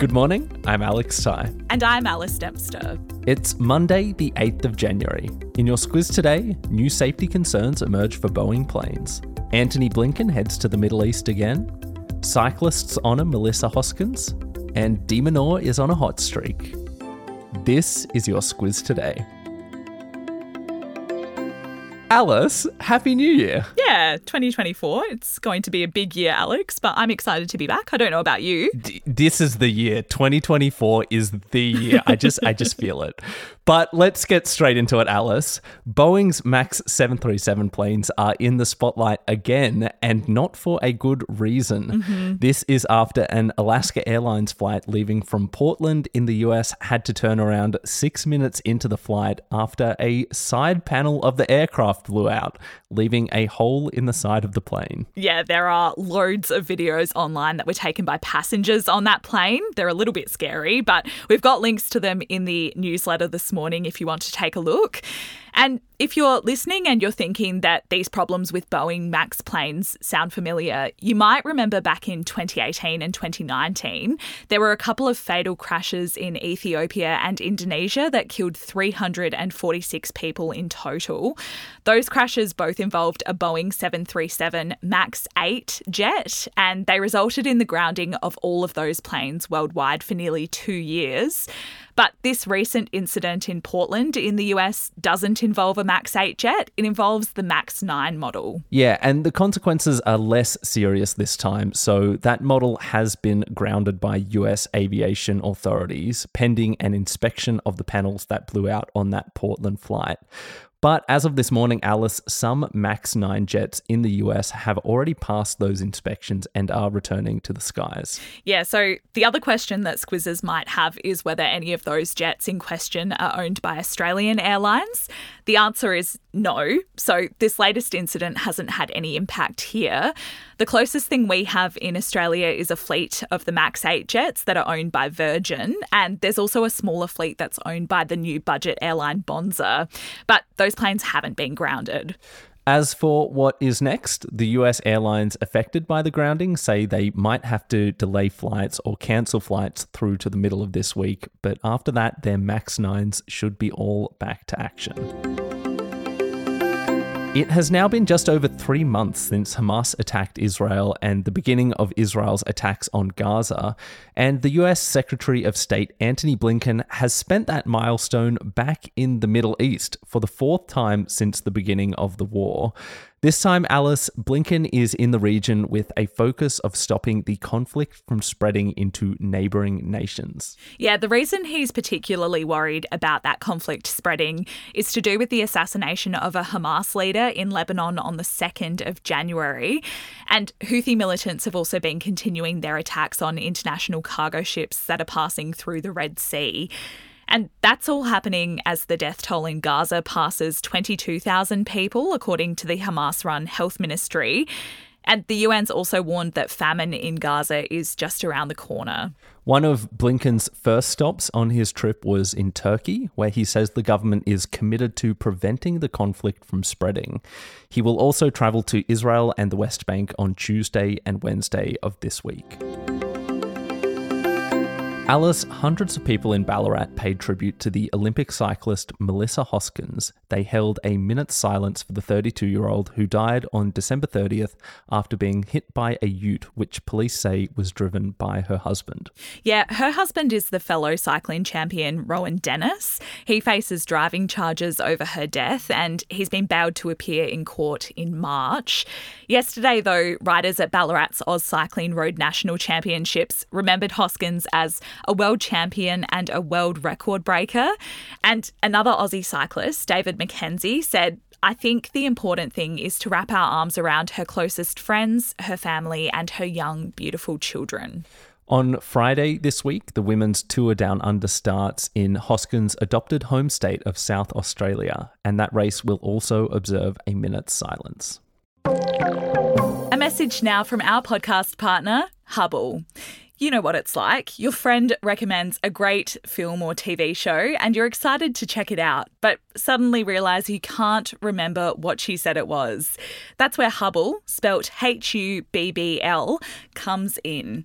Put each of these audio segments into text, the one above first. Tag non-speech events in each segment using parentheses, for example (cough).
Good morning, I'm Alex Ty. And I'm Alice Dempster. It's Monday, the 8th of January. In your squiz today, new safety concerns emerge for Boeing planes. Antony Blinken heads to the Middle East again. Cyclists honour Melissa Hoskins. And de Minaur is on a hot streak. This is your squiz today. Alice, Happy New Year. Yeah, 2024. It's going to be a big year, Alex, but I'm excited to be back. I don't know about you. D- this is the year. 2024 is the year. I just I just feel it. But let's get straight into it, Alice. Boeing's MAX 737 planes are in the spotlight again and not for a good reason. Mm-hmm. This is after an Alaska Airlines flight leaving from Portland in the US had to turn around 6 minutes into the flight after a side panel of the aircraft blew out, leaving a hole in the side of the plane. Yeah, there are loads of videos online that were taken by passengers on that plane. They're a little bit scary, but we've got links to them in the newsletter this morning if you want to take a look. And if you're listening and you're thinking that these problems with Boeing MAX planes sound familiar, you might remember back in 2018 and 2019, there were a couple of fatal crashes in Ethiopia and Indonesia that killed 346 people in total. Those crashes both involved a Boeing 737 MAX 8 jet, and they resulted in the grounding of all of those planes worldwide for nearly two years. But this recent incident in Portland in the US doesn't involve a MAX 8 jet, it involves the MAX 9 model. Yeah, and the consequences are less serious this time. So that model has been grounded by US aviation authorities pending an inspection of the panels that blew out on that Portland flight. But as of this morning, Alice, some MAX 9 jets in the US have already passed those inspections and are returning to the skies. Yeah, so the other question that squizzers might have is whether any of those jets in question are owned by Australian Airlines. The answer is no. So this latest incident hasn't had any impact here. The closest thing we have in Australia is a fleet of the MAX 8 jets that are owned by Virgin, and there's also a smaller fleet that's owned by the new budget airline Bonza. But those planes haven't been grounded. As for what is next, the US airlines affected by the grounding say they might have to delay flights or cancel flights through to the middle of this week, but after that, their MAX 9s should be all back to action. It has now been just over three months since Hamas attacked Israel and the beginning of Israel's attacks on Gaza, and the US Secretary of State Antony Blinken has spent that milestone back in the Middle East for the fourth time since the beginning of the war. This time, Alice, Blinken is in the region with a focus of stopping the conflict from spreading into neighbouring nations. Yeah, the reason he's particularly worried about that conflict spreading is to do with the assassination of a Hamas leader in Lebanon on the 2nd of January. And Houthi militants have also been continuing their attacks on international cargo ships that are passing through the Red Sea. And that's all happening as the death toll in Gaza passes 22,000 people, according to the Hamas run health ministry. And the UN's also warned that famine in Gaza is just around the corner. One of Blinken's first stops on his trip was in Turkey, where he says the government is committed to preventing the conflict from spreading. He will also travel to Israel and the West Bank on Tuesday and Wednesday of this week. Alice, hundreds of people in Ballarat paid tribute to the Olympic cyclist Melissa Hoskins. They held a minute's silence for the 32 year old who died on December 30th after being hit by a ute, which police say was driven by her husband. Yeah, her husband is the fellow cycling champion Rohan Dennis. He faces driving charges over her death and he's been bailed to appear in court in March. Yesterday, though, riders at Ballarat's AusCycling Road National Championships remembered Hoskins as a world champion and a world record breaker. And another Aussie cyclist, David McKenzie, said, I think the important thing is to wrap our arms around her closest friends, her family, and her young, beautiful children. On Friday this week, the women's tour down under starts in Hoskins' adopted home state of South Australia, and that race will also observe a minute's silence. A message now from our podcast partner, Hubbl. You know what it's like. Your friend recommends a great film or TV show and you're excited to check it out, but suddenly realize you can't remember what she said it was. That's where Hubbl, spelt H U B B L, comes in.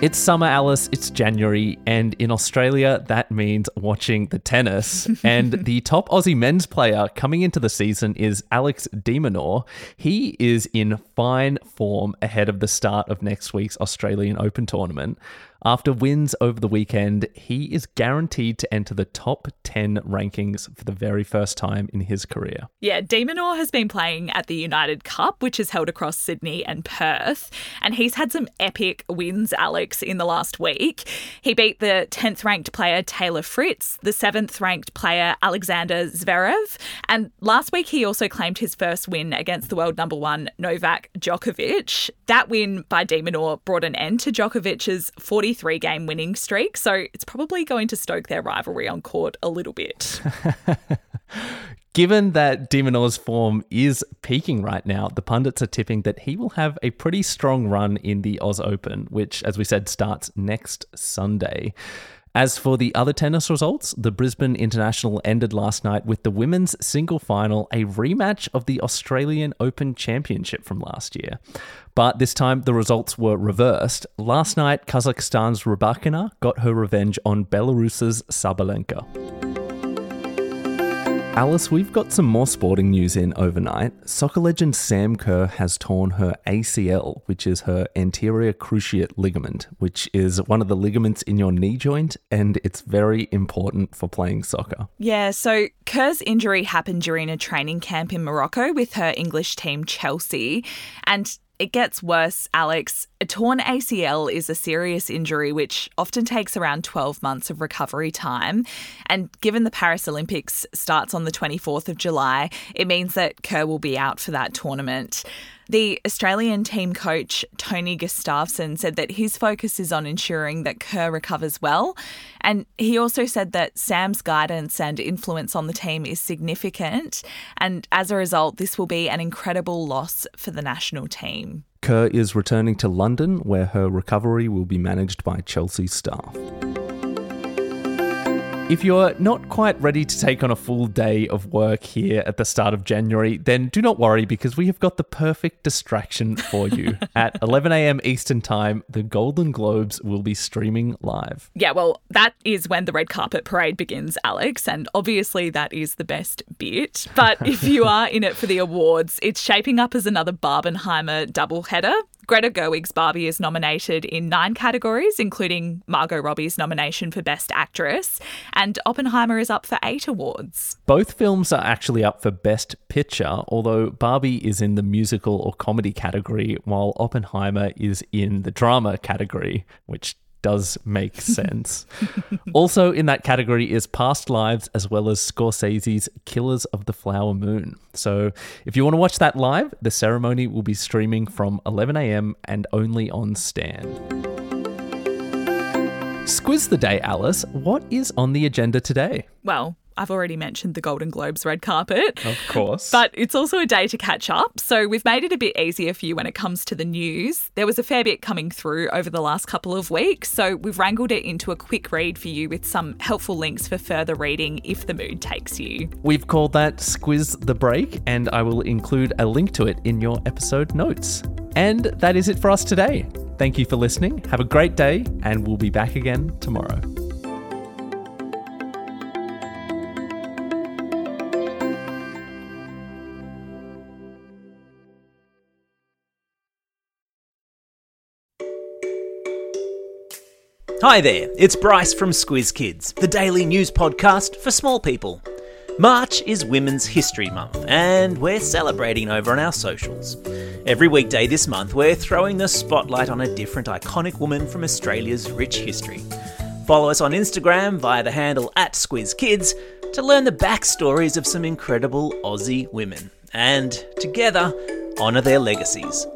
It's summer, Alice. It's January, and in Australia, that means watching the tennis. (laughs) and the top Aussie men's player coming into the season is Alex de Minaur. He is in fine form ahead of the start of next week's Australian Open tournament. After wins over the weekend, he is guaranteed to enter the top 10 rankings for the very first time in his career. Yeah, de Minaur has been playing at the United Cup, which is held across Sydney and Perth, and he's had some epic wins, Alex, in the last week. He beat the 10th ranked player Taylor Fritz, the 7th ranked player Alexander Zverev, and last week he also claimed his first win against the world number one Novak Djokovic. That win by de Minaur brought an end to Djokovic's 40 43 game winning streak, so it's probably going to stoke their rivalry on court a little bit. (laughs) Given that de Minaur's form is peaking right now, the pundits are tipping that he will have a pretty strong run in the Oz Open, which, as we said, starts next Sunday. As for the other tennis results, the Brisbane International ended last night with the women's single final, a rematch of the Australian Open Championship from last year. But this time the results were reversed. Last night, Kazakhstan's Rybakina got her revenge on Belarus's Sabalenka. Alice, we've got some more sporting news in overnight. Soccer legend Sam Kerr has torn her ACL, which is her anterior cruciate ligament, which is one of the ligaments in your knee joint, and it's very important for playing soccer. Yeah, so Kerr's injury happened during a training camp in Morocco with her English team Chelsea, and it gets worse, Alex. A torn ACL is a serious injury which often takes around 12 months of recovery time. And given the Paris Olympics starts on the 24th of July, it means that Kerr will be out for that tournament. The Australian team coach, Tony Gustavsson, said that his focus is on ensuring that Kerr recovers well. And he also said that Sam's guidance and influence on the team is significant. And as a result, this will be an incredible loss for the national team. Kerr is returning to London, where her recovery will be managed by Chelsea staff. If you're not quite ready to take on a full day of work here at the start of January, then do not worry because we have got the perfect distraction for you. (laughs) at 11 a.m. Eastern Time, the Golden Globes will be streaming live. Yeah, well, that is when the red carpet parade begins, Alex, and obviously that is the best bit. But if you (laughs) are in it for the awards, it's shaping up as another Barbenheimer doubleheader. Greta Gerwig's Barbie is nominated in nine categories, including Margot Robbie's nomination for Best Actress, and Oppenheimer is up for eight awards. Both films are actually up for Best Picture, although Barbie is in the musical or comedy category, while Oppenheimer is in the drama category, which does make (laughs) sense. also in that category is Past Lives as well as Scorsese's Killers of the Flower Moon. So if you want to watch that live, the ceremony will be streaming from 11 a.m. and only on Stan. Squiz the day, Alice. What is on the agenda today? Well, I've already mentioned the Golden Globes red carpet. Of course. But it's also a day to catch up. So we've made it a bit easier for you when it comes to the news. There was a fair bit coming through over the last couple of weeks. So we've wrangled it into a quick read for you with some helpful links for further reading if the mood takes you. We've called that Squiz the Break, and I will include a link to it in your episode notes. And that is it for us today. Thank you for listening. Have a great day, and we'll be back again tomorrow. Hi there, it's Bryce from Squiz Kids, the daily news podcast for small people. March is Women's History Month, and we're celebrating over on our socials. Every weekday this month, we're throwing the spotlight on a different iconic woman from Australia's rich history. Follow us on Instagram via the handle at SquizKids to learn the backstories of some incredible Aussie women, and together, honour their legacies.